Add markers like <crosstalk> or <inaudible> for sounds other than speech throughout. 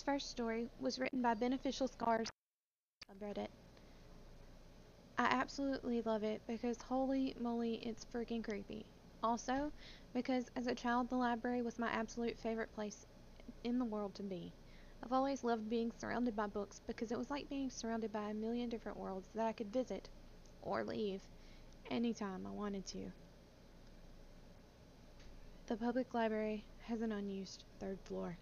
This first story was written by Beneficial Scars subreddit. I absolutely love it because holy moly, it's freaking creepy. Also, because as a child, the library was my absolute favorite place in the world to be. I've always loved being surrounded by books because it was like being surrounded by a million different worlds that I could visit or leave anytime I wanted to. The public library has an unused third floor.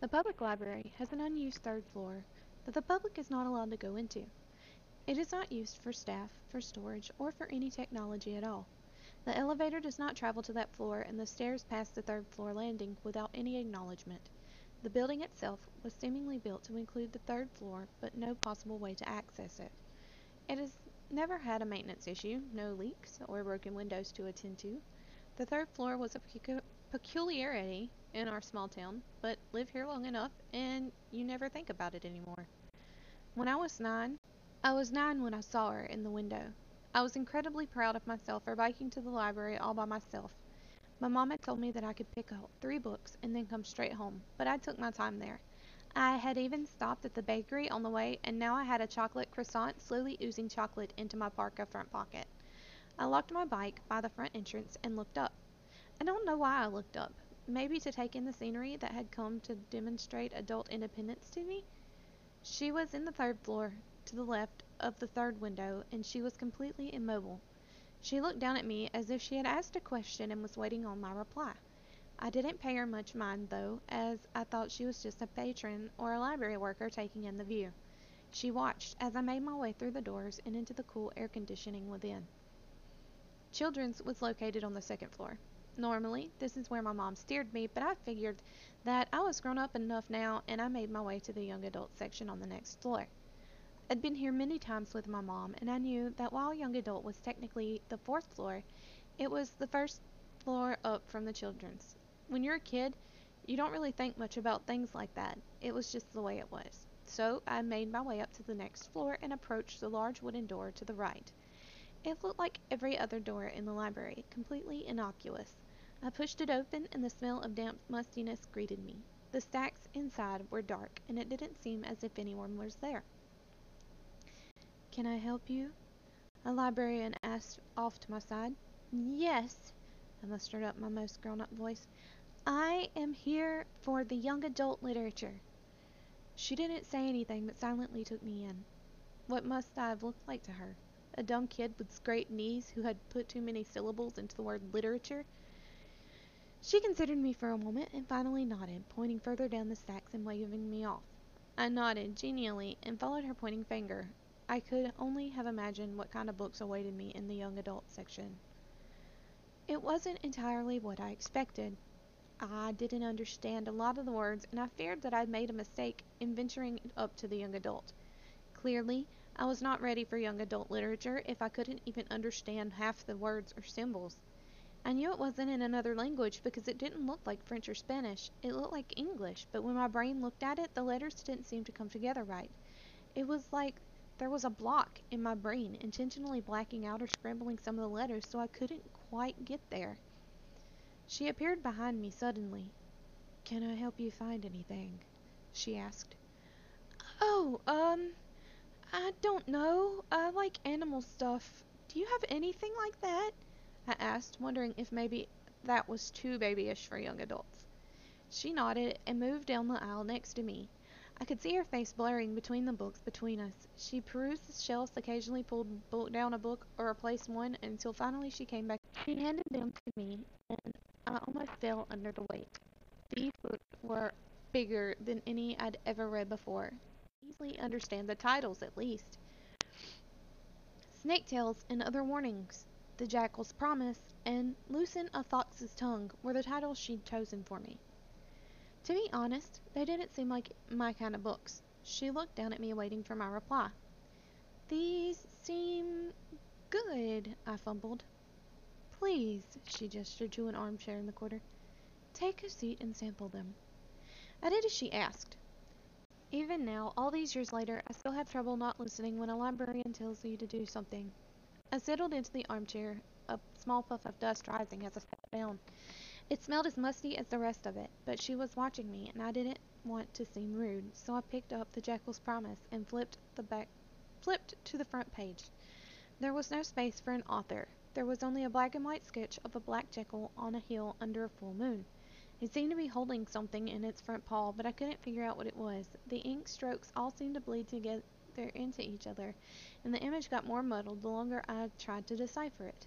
The public library has an unused third floor that the public is not allowed to go into. It is not used for staff, for storage, or for any technology at all. The elevator does not travel to that floor and the stairs pass the third floor landing without any acknowledgement. The building itself was seemingly built to include the third floor, but no possible way to access it. It has never had a maintenance issue, no leaks or broken windows to attend to. The third floor was a pecu- peculiarity in our small town, but live here long enough and you never think about it anymore. When I was nine, I was nine when I saw her in the window. I was incredibly proud of myself for biking to the library all by myself. My mom had told me that I could pick out three books and then come straight home, but I took my time there. I had even stopped at the bakery on the way, and now I had a chocolate croissant slowly oozing chocolate into my parka front pocket. I locked my bike by the front entrance and looked up. I don't know why I looked up. Maybe to take in the scenery that had come to demonstrate adult independence to me? She was in the third floor, to the left of the third window, and she was completely immobile. She looked down at me as if she had asked a question and was waiting on my reply. I didn't pay her much mind, though, as I thought she was just a patron or a library worker taking in the view. She watched as I made my way through the doors and into the cool air conditioning within. Children's was located on the second floor. Normally, this is where my mom steered me, but I figured that I was grown up enough now and I made my way to the young adult section on the next floor. I'd been here many times with my mom, and I knew that while young adult was technically the fourth floor, it was the first floor up from the children's. When you're a kid, you don't really think much about things like that. It was just the way it was. So I made my way up to the next floor and approached the large wooden door to the right. It looked like every other door in the library, completely innocuous. I pushed it open, and the smell of damp mustiness greeted me. The stacks inside were dark, and it didn't seem as if anyone was there. Can I help you? A librarian asked off to my side. Yes, I mustered up my most grown up voice. I am here for the young adult literature. She didn't say anything but silently took me in. What must I have looked like to her? A dumb kid with scraped knees who had put too many syllables into the word literature? She considered me for a moment and finally nodded, pointing further down the stacks and waving me off. I nodded genially and followed her pointing finger. I could only have imagined what kind of books awaited me in the young adult section. It wasn't entirely what I expected. I didn't understand a lot of the words, and I feared that I'd made a mistake in venturing up to the young adult. Clearly, I was not ready for young adult literature if I couldn't even understand half the words or symbols. I knew it wasn't in another language because it didn't look like French or Spanish. It looked like English, but when my brain looked at it, the letters didn't seem to come together right. It was like there was a block in my brain, intentionally blacking out or scrambling some of the letters so I couldn't quite get there. She appeared behind me suddenly. Can I help you find anything? she asked. Oh, um, I don't know. I like animal stuff. Do you have anything like that? I asked, wondering if maybe that was too babyish for young adults. She nodded and moved down the aisle next to me. I could see her face blurring between the books between us. She perused the shelves, occasionally pulled down a book or replaced one until finally she came back. She handed them to me, and I almost fell under the weight. These books were bigger than any I'd ever read before. Easily understand the titles, at least. Snake Tales and Other Warnings, The Jackal's Promise, and Loosen a Fox's Tongue were the titles she'd chosen for me. To be honest, they didn't seem like my kind of books. She looked down at me, waiting for my reply. These seem good, I fumbled. Please, she gestured to an armchair in the corner. Take a seat and sample them. I did as she asked. Even now, all these years later, I still have trouble not listening when a librarian tells you to do something. I settled into the armchair, a small puff of dust rising as I sat down. It smelled as musty as the rest of it, but she was watching me, and I didn't want to seem rude, so I picked up The Jackal's Promise and flipped the back flipped to the front page. There was no space for an author. There was only a black and white sketch of a black jackal on a hill under a full moon. It seemed to be holding something in its front paw, but I couldn't figure out what it was. The ink strokes all seemed to bleed together into each other, and the image got more muddled the longer I tried to decipher it.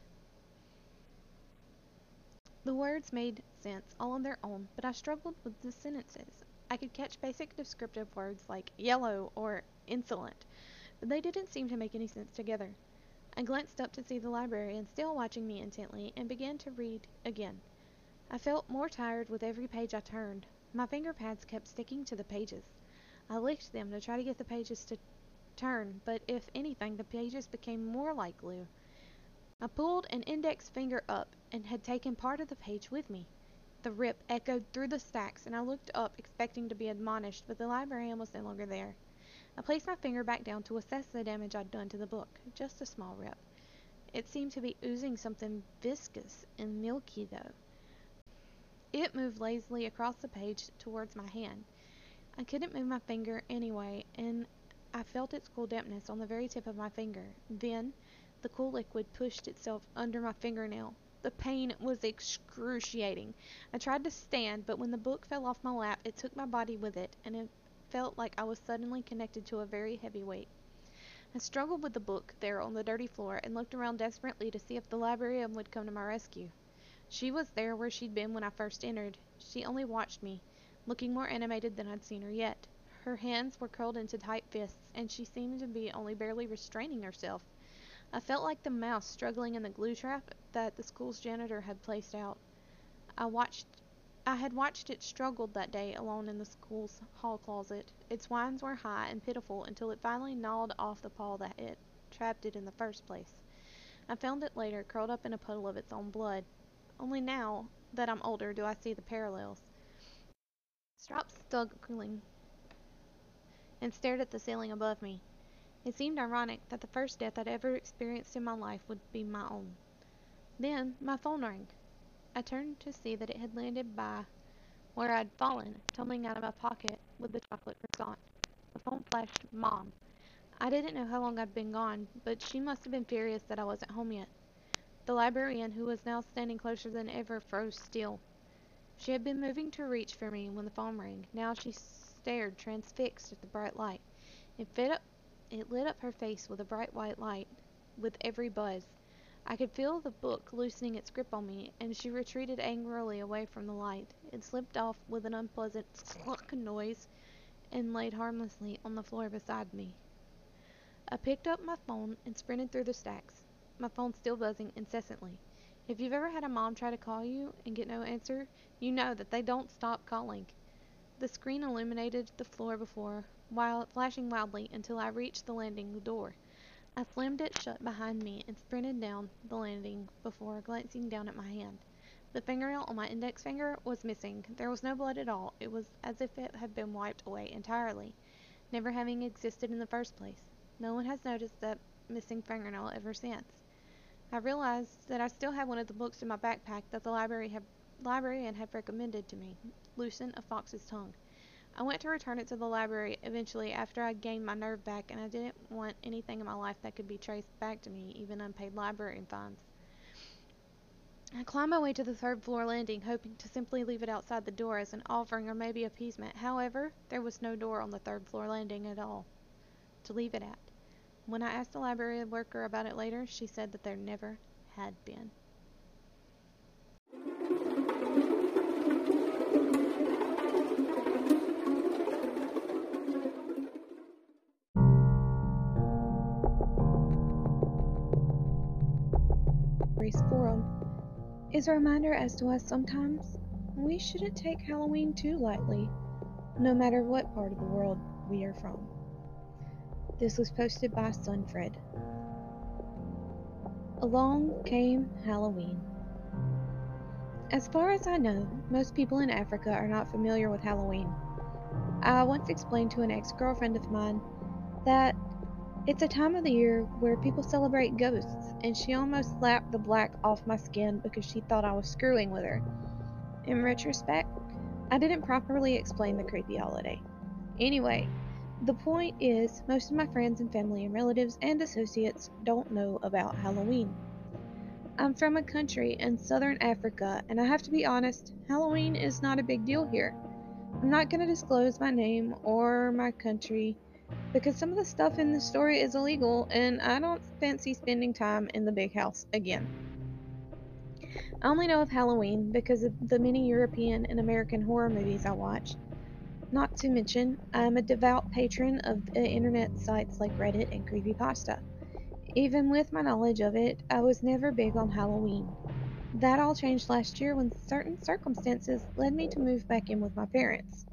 The words made sense all on their own, but I struggled with the sentences. I could catch basic descriptive words like yellow or insolent, but they didn't seem to make any sense together. I glanced up to see the librarian still watching me intently and began to read again. I felt more tired with every page I turned. My finger pads kept sticking to the pages. I licked them to try to get the pages to turn, but if anything, the pages became more like glue. I pulled an index finger up and had taken part of the page with me. The rip echoed through the stacks, and I looked up expecting to be admonished, but the librarian was no longer there. I placed my finger back down to assess the damage I'd done to the book. Just a small rip. It seemed to be oozing something viscous and milky, though. It moved lazily across the page towards my hand. I couldn't move my finger anyway, and I felt its cool dampness on the very tip of my finger. Then, the cool liquid pushed itself under my fingernail. The pain was excruciating. I tried to stand, but when the book fell off my lap, it took my body with it, and it felt like I was suddenly connected to a very heavy weight. I struggled with the book there on the dirty floor and looked around desperately to see if the librarian would come to my rescue. She was there where she'd been when I first entered. She only watched me, looking more animated than I'd seen her yet. Her hands were curled into tight fists, and she seemed to be only barely restraining herself. I felt like the mouse struggling in the glue trap that the school's janitor had placed out. I watched I had watched it struggle that day alone in the school's hall closet. Its whines were high and pitiful until it finally gnawed off the paw that had trapped it in the first place. I found it later, curled up in a puddle of its own blood. Only now that I'm older do I see the parallels. Stopped struggling and stared at the ceiling above me. It seemed ironic that the first death I'd ever experienced in my life would be my own. Then my phone rang. I turned to see that it had landed by where I'd fallen, tumbling out of my pocket with the chocolate croissant. The phone flashed Mom. I didn't know how long I'd been gone, but she must have been furious that I wasn't home yet. The librarian, who was now standing closer than ever, froze still. She had been moving to reach for me when the phone rang. Now she stared transfixed at the bright light. It, up, it lit up her face with a bright white light with every buzz. I could feel the book loosening its grip on me, and she retreated angrily away from the light. It slipped off with an unpleasant slunk noise and laid harmlessly on the floor beside me. I picked up my phone and sprinted through the stacks my phone still buzzing incessantly. If you've ever had a mom try to call you and get no answer, you know that they don't stop calling. The screen illuminated the floor before, while flashing wildly until I reached the landing door. I slammed it shut behind me and sprinted down the landing before glancing down at my hand. The fingernail on my index finger was missing. There was no blood at all. It was as if it had been wiped away entirely, never having existed in the first place. No one has noticed that missing fingernail ever since. I realized that I still had one of the books in my backpack that the library had, librarian had recommended to me, loosen a Fox's Tongue. I went to return it to the library eventually after I gained my nerve back, and I didn't want anything in my life that could be traced back to me, even unpaid library fines. I climbed my way to the third floor landing, hoping to simply leave it outside the door as an offering or maybe appeasement. However, there was no door on the third floor landing at all to leave it at. When I asked the library worker about it later, she said that there never had been. Is a reminder as to why sometimes we shouldn't take Halloween too lightly, no matter what part of the world we are from. This was posted by Sunfred. Along came Halloween. As far as I know, most people in Africa are not familiar with Halloween. I once explained to an ex girlfriend of mine that it's a time of the year where people celebrate ghosts, and she almost slapped the black off my skin because she thought I was screwing with her. In retrospect, I didn't properly explain the creepy holiday. Anyway, the point is, most of my friends and family and relatives and associates don't know about Halloween. I'm from a country in southern Africa, and I have to be honest, Halloween is not a big deal here. I'm not going to disclose my name or my country because some of the stuff in the story is illegal, and I don't fancy spending time in the big house again. I only know of Halloween because of the many European and American horror movies I watch. Not to mention, I'm a devout patron of internet sites like Reddit and Creepypasta. Even with my knowledge of it, I was never big on Halloween. That all changed last year when certain circumstances led me to move back in with my parents.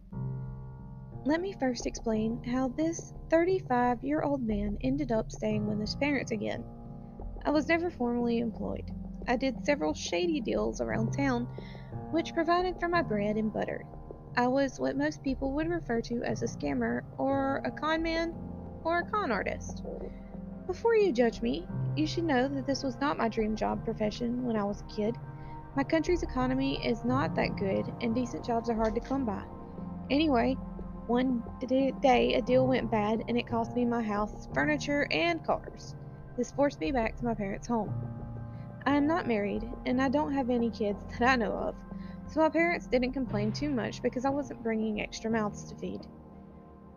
Let me first explain how this 35 year old man ended up staying with his parents again. I was never formally employed. I did several shady deals around town, which provided for my bread and butter. I was what most people would refer to as a scammer, or a con man, or a con artist. Before you judge me, you should know that this was not my dream job profession when I was a kid. My country's economy is not that good, and decent jobs are hard to come by. Anyway, one day a deal went bad, and it cost me my house, furniture, and cars. This forced me back to my parents' home. I am not married, and I don't have any kids that I know of, so my parents didn't complain too much because I wasn't bringing extra mouths to feed.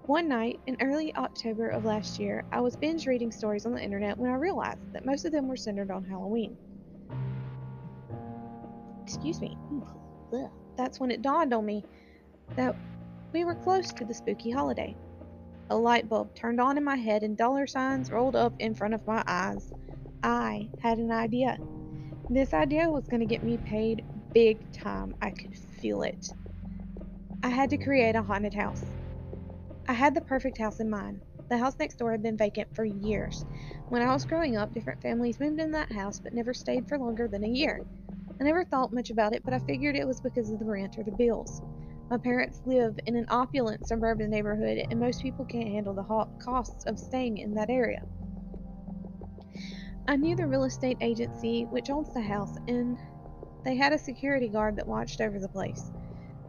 One night, in early October of last year, I was binge reading stories on the internet when I realized that most of them were centered on Halloween. Excuse me. That's when it dawned on me that we were close to the spooky holiday. A light bulb turned on in my head and dollar signs rolled up in front of my eyes. I had an idea. This idea was going to get me paid big time. I could feel it. I had to create a haunted house. I had the perfect house in mind. The house next door had been vacant for years. When I was growing up, different families moved in that house but never stayed for longer than a year. I never thought much about it, but I figured it was because of the rent or the bills. My parents live in an opulent suburban neighborhood, and most people can't handle the costs of staying in that area. I knew the real estate agency which owns the house, and they had a security guard that watched over the place.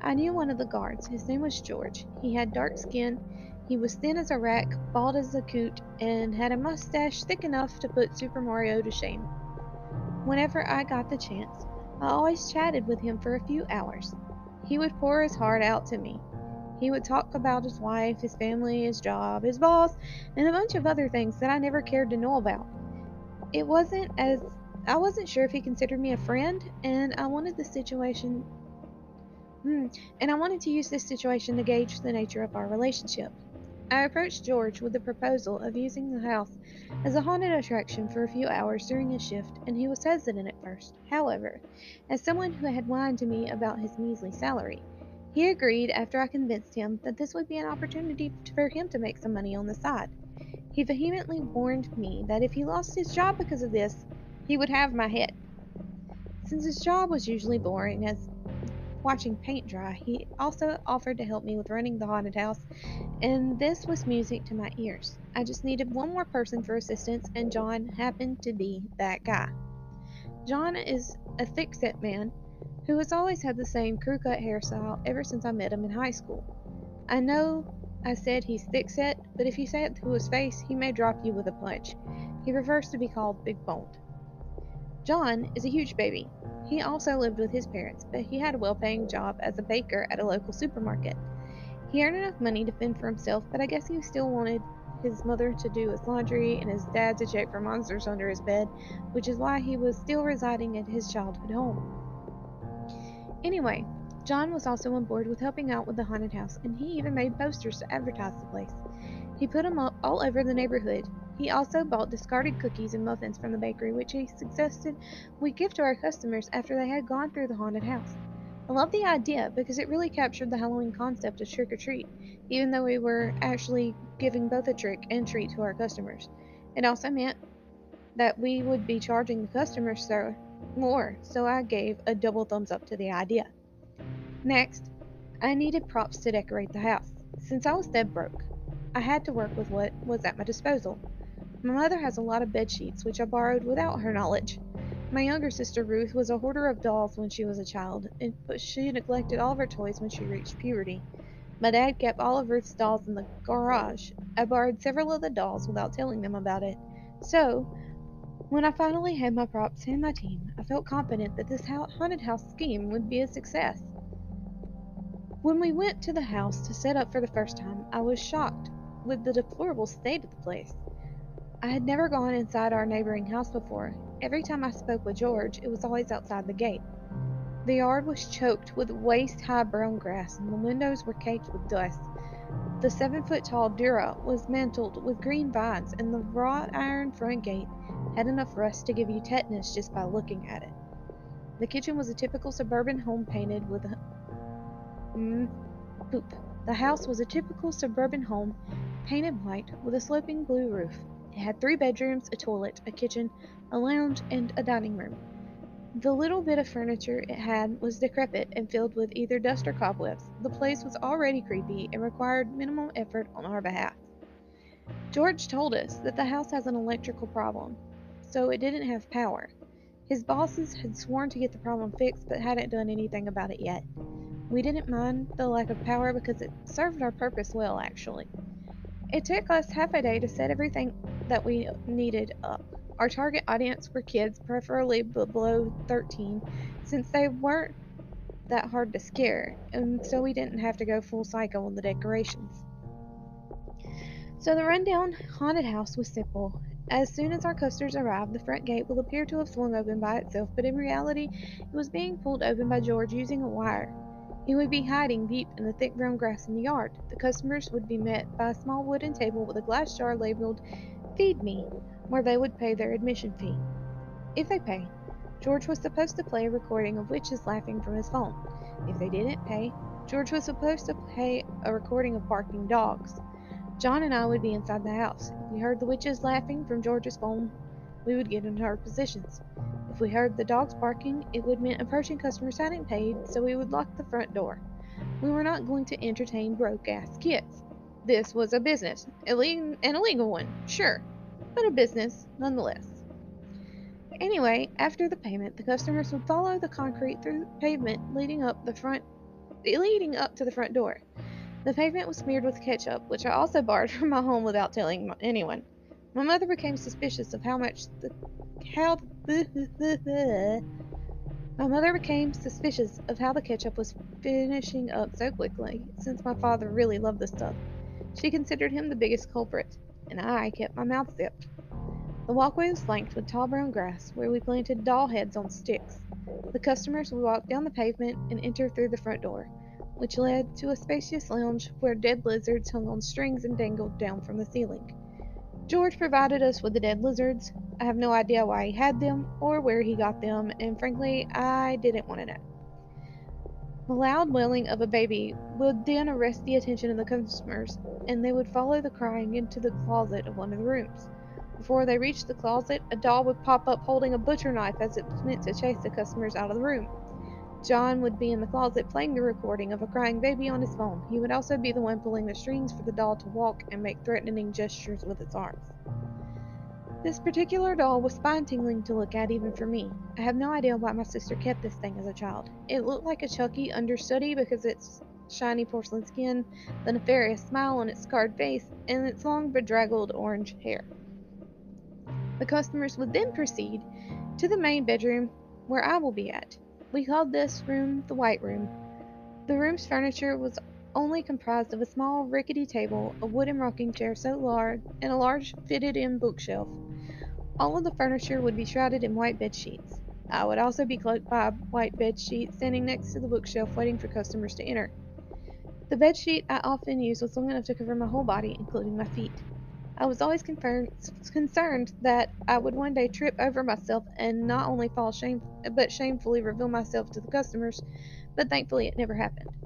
I knew one of the guards. His name was George. He had dark skin, he was thin as a rack, bald as a coot, and had a mustache thick enough to put Super Mario to shame. Whenever I got the chance, I always chatted with him for a few hours. He would pour his heart out to me. He would talk about his wife, his family, his job, his boss, and a bunch of other things that I never cared to know about it wasn't as I wasn't sure if he considered me a friend, and I wanted the situation. Hmm, and I wanted to use this situation to gauge the nature of our relationship. I approached George with the proposal of using the house as a haunted attraction for a few hours during his shift, and he was hesitant at first. However, as someone who had whined to me about his measly salary, he agreed after I convinced him that this would be an opportunity for him to make some money on the side. He vehemently warned me that if he lost his job because of this, he would have my head. Since his job was usually boring as watching paint dry, he also offered to help me with running the haunted house, and this was music to my ears. I just needed one more person for assistance, and John happened to be that guy. John is a thick set man who has always had the same crew cut hairstyle ever since I met him in high school. I know I said he's thick set, but if you say it to his face, he may drop you with a punch. He prefers to be called big boned. John is a huge baby. He also lived with his parents, but he had a well paying job as a baker at a local supermarket. He earned enough money to fend for himself, but I guess he still wanted his mother to do his laundry and his dad to check for monsters under his bed, which is why he was still residing at his childhood home. Anyway, John was also on board with helping out with the haunted house, and he even made posters to advertise the place. He put them up all over the neighborhood. He also bought discarded cookies and muffins from the bakery, which he suggested we give to our customers after they had gone through the haunted house. I love the idea because it really captured the Halloween concept of trick or treat, even though we were actually giving both a trick and treat to our customers. It also meant that we would be charging the customers so more, so I gave a double thumbs up to the idea. Next, I needed props to decorate the house. Since I was dead broke, I had to work with what was at my disposal. My mother has a lot of bed sheets, which I borrowed without her knowledge. My younger sister Ruth was a hoarder of dolls when she was a child, but she neglected all of her toys when she reached puberty. My dad kept all of Ruth's dolls in the garage. I borrowed several of the dolls without telling them about it. So, when I finally had my props and my team, I felt confident that this haunted house scheme would be a success. When we went to the house to set up for the first time, I was shocked with the deplorable state of the place. I had never gone inside our neighboring house before. Every time I spoke with George, it was always outside the gate. The yard was choked with waist high brown grass, and the windows were caked with dust. The seven foot tall Dura was mantled with green vines, and the wrought iron front gate had enough rust to give you tetanus just by looking at it. The kitchen was a typical suburban home painted with a. Mm, poop. The house was a typical suburban home painted white with a sloping blue roof. It had three bedrooms, a toilet, a kitchen, a lounge, and a dining room. The little bit of furniture it had was decrepit and filled with either dust or cobwebs. The place was already creepy and required minimal effort on our behalf. George told us that the house has an electrical problem, so it didn't have power. His bosses had sworn to get the problem fixed but hadn't done anything about it yet. We didn't mind the lack of power because it served our purpose well, actually. It took us half a day to set everything that we needed up. Our target audience were kids, preferably below 13, since they weren't that hard to scare, and so we didn't have to go full psycho on the decorations. So the rundown haunted house was simple. As soon as our customers arrived, the front gate will appear to have swung open by itself, but in reality, it was being pulled open by George using a wire. He would be hiding deep in the thick brown grass in the yard. The customers would be met by a small wooden table with a glass jar labeled Feed Me, where they would pay their admission fee. If they paid, George was supposed to play a recording of witches laughing from his phone. If they didn't pay, George was supposed to play a recording of barking dogs. John and I would be inside the house. If we heard the witches laughing from George's phone, we would get into our positions. If we heard the dogs barking, it would mean approaching customers hadn't paid, so we would lock the front door. We were not going to entertain broke ass kids. This was a business, an illegal one, sure, but a business nonetheless. Anyway, after the payment, the customers would follow the concrete through the pavement leading up the front leading up to the front door. The pavement was smeared with ketchup, which I also borrowed <laughs> from my home without telling anyone. My mother became suspicious of how much the how the, <laughs> my mother became suspicious of how the ketchup was finishing up so quickly, since my father really loved the stuff. She considered him the biggest culprit and I kept my mouth zipped. The walkway was flanked with tall brown grass, where we planted doll heads on sticks. The customers would walk down the pavement and enter through the front door, which led to a spacious lounge where dead lizards hung on strings and dangled down from the ceiling. George provided us with the dead lizards. I have no idea why he had them or where he got them, and frankly, I didn't want to know. The loud wailing of a baby would then arrest the attention of the customers, and they would follow the crying into the closet of one of the rooms. Before they reached the closet, a doll would pop up holding a butcher knife as it was meant to chase the customers out of the room. John would be in the closet playing the recording of a crying baby on his phone. He would also be the one pulling the strings for the doll to walk and make threatening gestures with its arms. This particular doll was spine tingling to look at even for me. I have no idea why my sister kept this thing as a child. It looked like a Chucky understudy because its shiny porcelain skin, the nefarious smile on its scarred face, and its long bedraggled orange hair. The customers would then proceed to the main bedroom where I will be at. We called this room the White Room. The room's furniture was only comprised of a small rickety table, a wooden rocking chair so large, and a large fitted in bookshelf. All of the furniture would be shrouded in white bed sheets. I would also be cloaked by a white bed sheet standing next to the bookshelf waiting for customers to enter. The bed sheet I often used was long enough to cover my whole body, including my feet. I was always concerned that I would one day trip over myself and not only fall shame but shamefully reveal myself to the customers, but thankfully it never happened.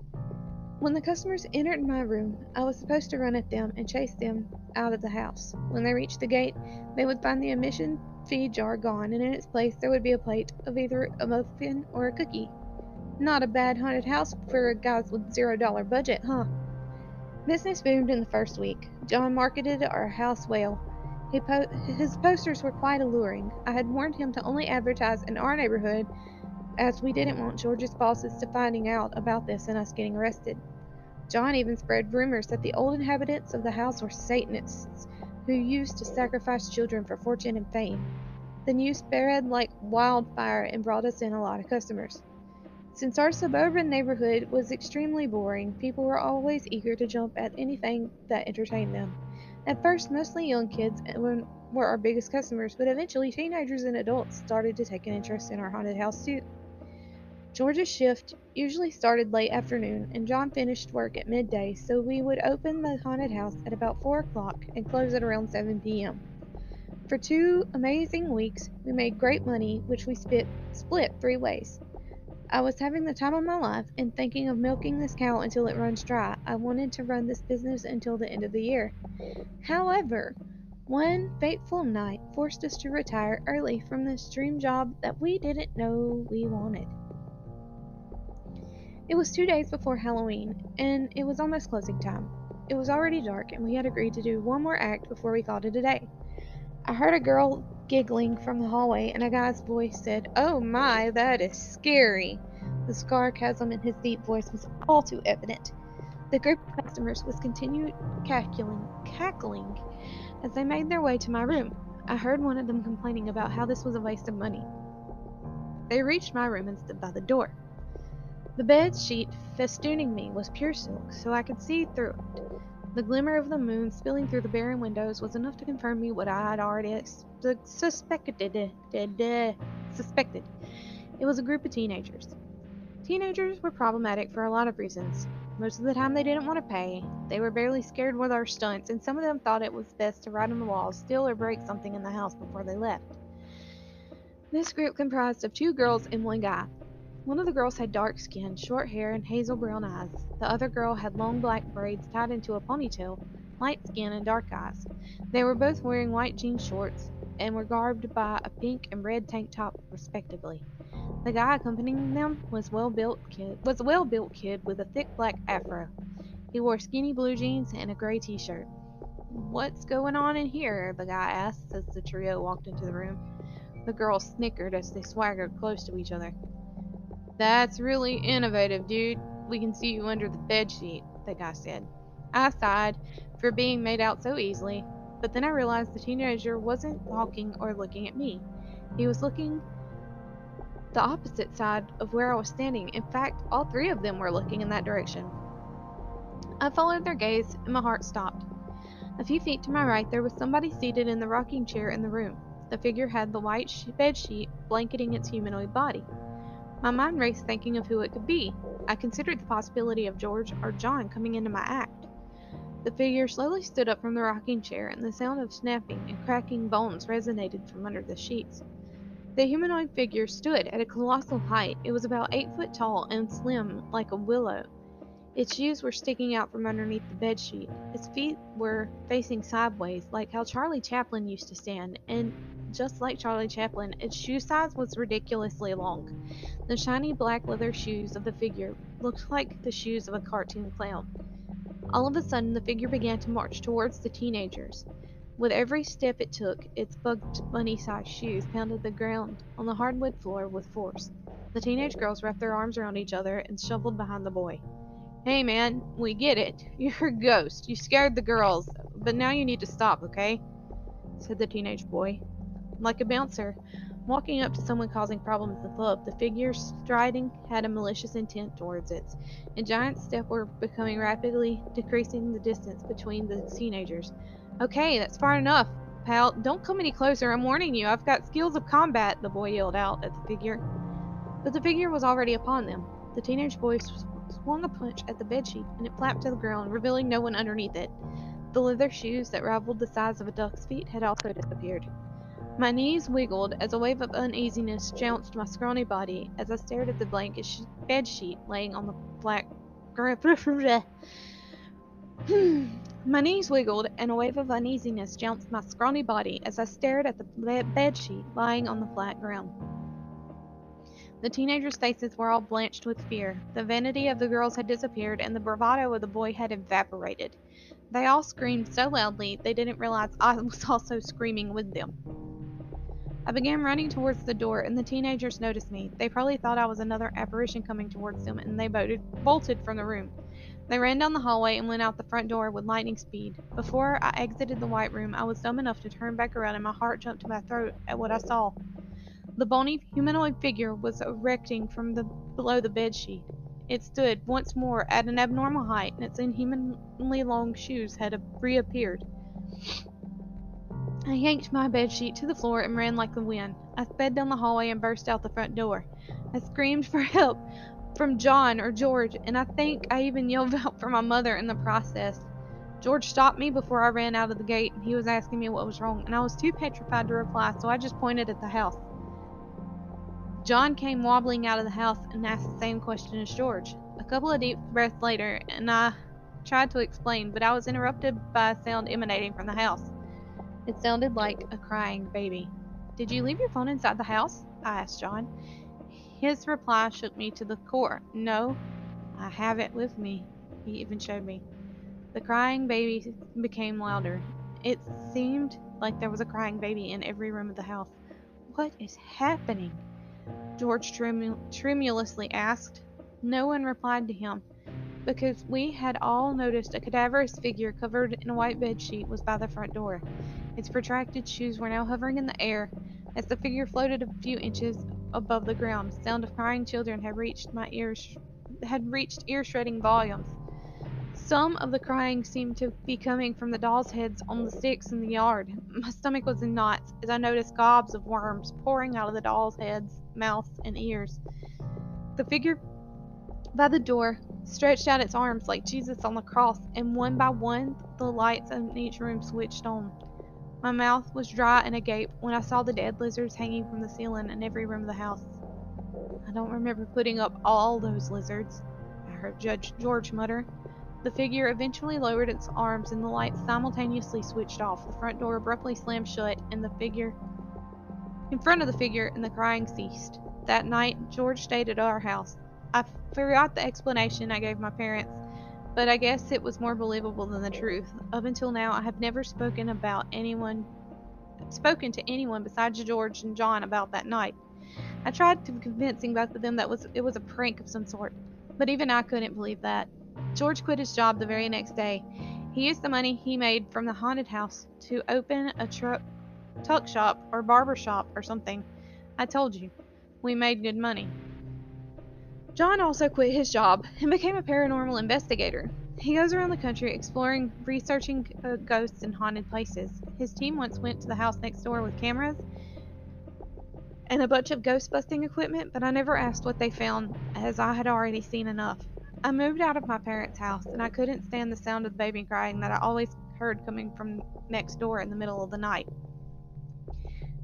When the customers entered my room, I was supposed to run at them and chase them out of the house. When they reached the gate, they would find the admission fee jar gone, and in its place there would be a plate of either a muffin or a cookie. Not a bad haunted house for guys with zero dollar budget, huh? Business boomed in the first week. John marketed our house well. Po- his posters were quite alluring. I had warned him to only advertise in our neighborhood as we didn't want George's bosses to finding out about this and us getting arrested. John even spread rumors that the old inhabitants of the house were Satanists who used to sacrifice children for fortune and fame. The news spread like wildfire and brought us in a lot of customers. Since our suburban neighborhood was extremely boring, people were always eager to jump at anything that entertained them. At first, mostly young kids were our biggest customers, but eventually teenagers and adults started to take an interest in our haunted house too. George's shift usually started late afternoon, and John finished work at midday, so we would open the haunted house at about 4 o'clock and close at around 7 p.m. For two amazing weeks, we made great money, which we split, split three ways. I was having the time of my life and thinking of milking this cow until it runs dry. I wanted to run this business until the end of the year. However, one fateful night forced us to retire early from this dream job that we didn't know we wanted. It was two days before Halloween, and it was almost closing time. It was already dark, and we had agreed to do one more act before we called it a day. I heard a girl giggling from the hallway, and a guy's voice said, Oh my, that is scary. The sarcasm in his deep voice was all too evident. The group of customers was continued cackling, cackling as they made their way to my room. I heard one of them complaining about how this was a waste of money. They reached my room and stood by the door. The bed sheet festooning me was pure silk, so I could see through it. The glimmer of the moon spilling through the barren windows was enough to confirm me what I had already suspected. Suspected. It was a group of teenagers. Teenagers were problematic for a lot of reasons. Most of the time they didn't want to pay, they were barely scared with our stunts, and some of them thought it was best to write on the walls, steal or break something in the house before they left. This group comprised of two girls and one guy. One of the girls had dark skin, short hair, and hazel brown eyes. The other girl had long black braids tied into a ponytail, light skin, and dark eyes. They were both wearing white jean shorts and were garbed by a pink and red tank top, respectively. The guy accompanying them was well-built kid was a well-built kid with a thick black afro. He wore skinny blue jeans and a gray t-shirt. What's going on in here? the guy asked as the trio walked into the room. The girls snickered as they swaggered close to each other. That's really innovative, dude. We can see you under the bed sheet, the guy said. I sighed for being made out so easily, but then I realized the teenager wasn't talking or looking at me. He was looking the opposite side of where I was standing. In fact, all three of them were looking in that direction. I followed their gaze, and my heart stopped. A few feet to my right, there was somebody seated in the rocking chair in the room. The figure had the white bed sheet blanketing its humanoid body. My mind raced thinking of who it could be. I considered the possibility of George or John coming into my act. The figure slowly stood up from the rocking chair, and the sound of snapping and cracking bones resonated from under the sheets. The humanoid figure stood at a colossal height. It was about eight foot tall and slim like a willow. Its shoes were sticking out from underneath the bedsheet. Its feet were facing sideways, like how Charlie Chaplin used to stand, and just like Charlie Chaplin, its shoe size was ridiculously long. The shiny black leather shoes of the figure looked like the shoes of a cartoon clown. All of a sudden, the figure began to march towards the teenagers. With every step it took, its Bugs Bunny-sized shoes pounded the ground on the hardwood floor with force. The teenage girls wrapped their arms around each other and shuffled behind the boy. Hey man, we get it. <laughs> You're a ghost. You scared the girls, but now you need to stop, okay? said the teenage boy. Like a bouncer, walking up to someone causing problems at the club, the figure striding had a malicious intent towards it. In giant steps were becoming rapidly decreasing the distance between the teenagers. Okay, that's far enough, pal. Don't come any closer. I'm warning you. I've got skills of combat, the boy yelled out at the figure. But the figure was already upon them. The teenage boy swung a punch at the bedsheet, and it flapped to the ground, revealing no one underneath it. The leather shoes that rivaled the size of a duck's feet had also disappeared. My knees wiggled as a wave of uneasiness jounced my scrawny body as I stared at the blanket sh- bed sheet laying on the black <laughs> My knees wiggled and a wave of uneasiness jounced my scrawny body as I stared at the bed sheet lying on the flat ground. The teenagers' faces were all blanched with fear. The vanity of the girls had disappeared, and the bravado of the boy had evaporated. They all screamed so loudly they didn't realize I <laughs> was also screaming with them. I began running towards the door, and the teenagers noticed me. They probably thought I was another apparition coming towards them, and they bolted, bolted from the room. They ran down the hallway and went out the front door with lightning speed. Before I exited the white room, I was dumb enough to turn back around, and my heart jumped to my throat at what I saw. The bony humanoid figure was erecting from the below the bed sheet. It stood once more at an abnormal height, and its inhumanly long shoes had reappeared. I yanked my bed sheet to the floor and ran like the wind. I sped down the hallway and burst out the front door. I screamed for <laughs> help from John or George, and I think I even yelled <laughs> out for my mother in the process. George stopped me before I ran out of the gate, and he was asking me what was wrong, and I was too petrified to reply, so I just pointed at the house. John came wobbling out of the house and asked the same question as George. A couple of deep breaths later, and I tried to explain, but I was interrupted by a sound emanating from the house. It sounded like a crying baby. Did you mm-hmm. leave your phone inside the house? I asked John. His reply shook me to the core. No, I have it with me. He even showed me. The crying baby became louder. It seemed like there was a crying baby in every room of the house. What is happening? George tremu- tremulously asked. No one replied to him, because we had all noticed a cadaverous figure covered in a white bed sheet was by the front door. Its protracted shoes were now hovering in the air. As the figure floated a few inches above the ground, sound of crying children had reached my ears had reached ear-shredding volumes. Some of the crying seemed to be coming from the dolls' heads on the sticks in the yard. My stomach was in knots as I noticed gobs of worms pouring out of the dolls' heads, mouths, and ears. The figure by the door stretched out its arms like Jesus on the cross, and one by one the lights in each room switched on. My mouth was dry and agape when I saw the dead lizards hanging from the ceiling in every room of the house. I don't remember putting up all those lizards, I heard Judge George mutter. The figure eventually lowered its arms and the lights simultaneously switched off. The front door abruptly slammed shut and the figure in front of the figure and the crying ceased. That night, George stayed at our house. I forgot the explanation I gave my parents but I guess it was more believable than the truth. Up until now, I have never spoken about anyone, spoken to anyone besides George and John about that night. I tried to convincing both of them that was it was a prank of some sort, but even I couldn't believe that. George quit his job the very next day. He used the money he made from the haunted house to open a truck tuck shop or barber shop or something. I told you, we made good money. John also quit his job and became a paranormal investigator. He goes around the country exploring, researching uh, ghosts and haunted places. His team once went to the house next door with cameras and a bunch of ghost busting equipment, but I never asked what they found as I had already seen enough. I moved out of my parents' house and I couldn't stand the sound of the baby crying that I always heard coming from next door in the middle of the night.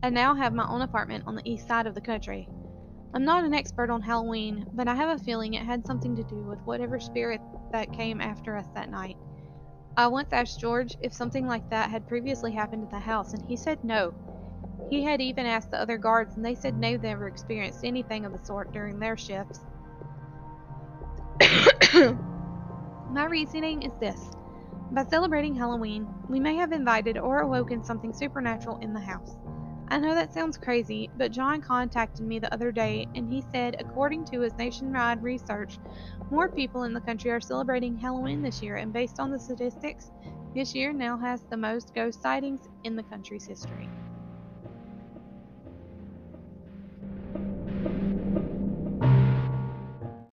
I now have my own apartment on the east side of the country. I'm not an expert on Halloween, but I have a feeling it had something to do with whatever spirit that came after us that night. I once asked George if something like that had previously happened at the house, and he said no. He had even asked the other guards, and they said no, they never experienced anything of the sort during their shifts. <coughs> My reasoning is this. By celebrating Halloween, we may have invited or awoken something supernatural in the house. I know that sounds crazy, but John contacted me the other day and he said, according to his nationwide research, more people in the country are celebrating Halloween this year, and based on the statistics, this year now has the most ghost sightings in the country's history.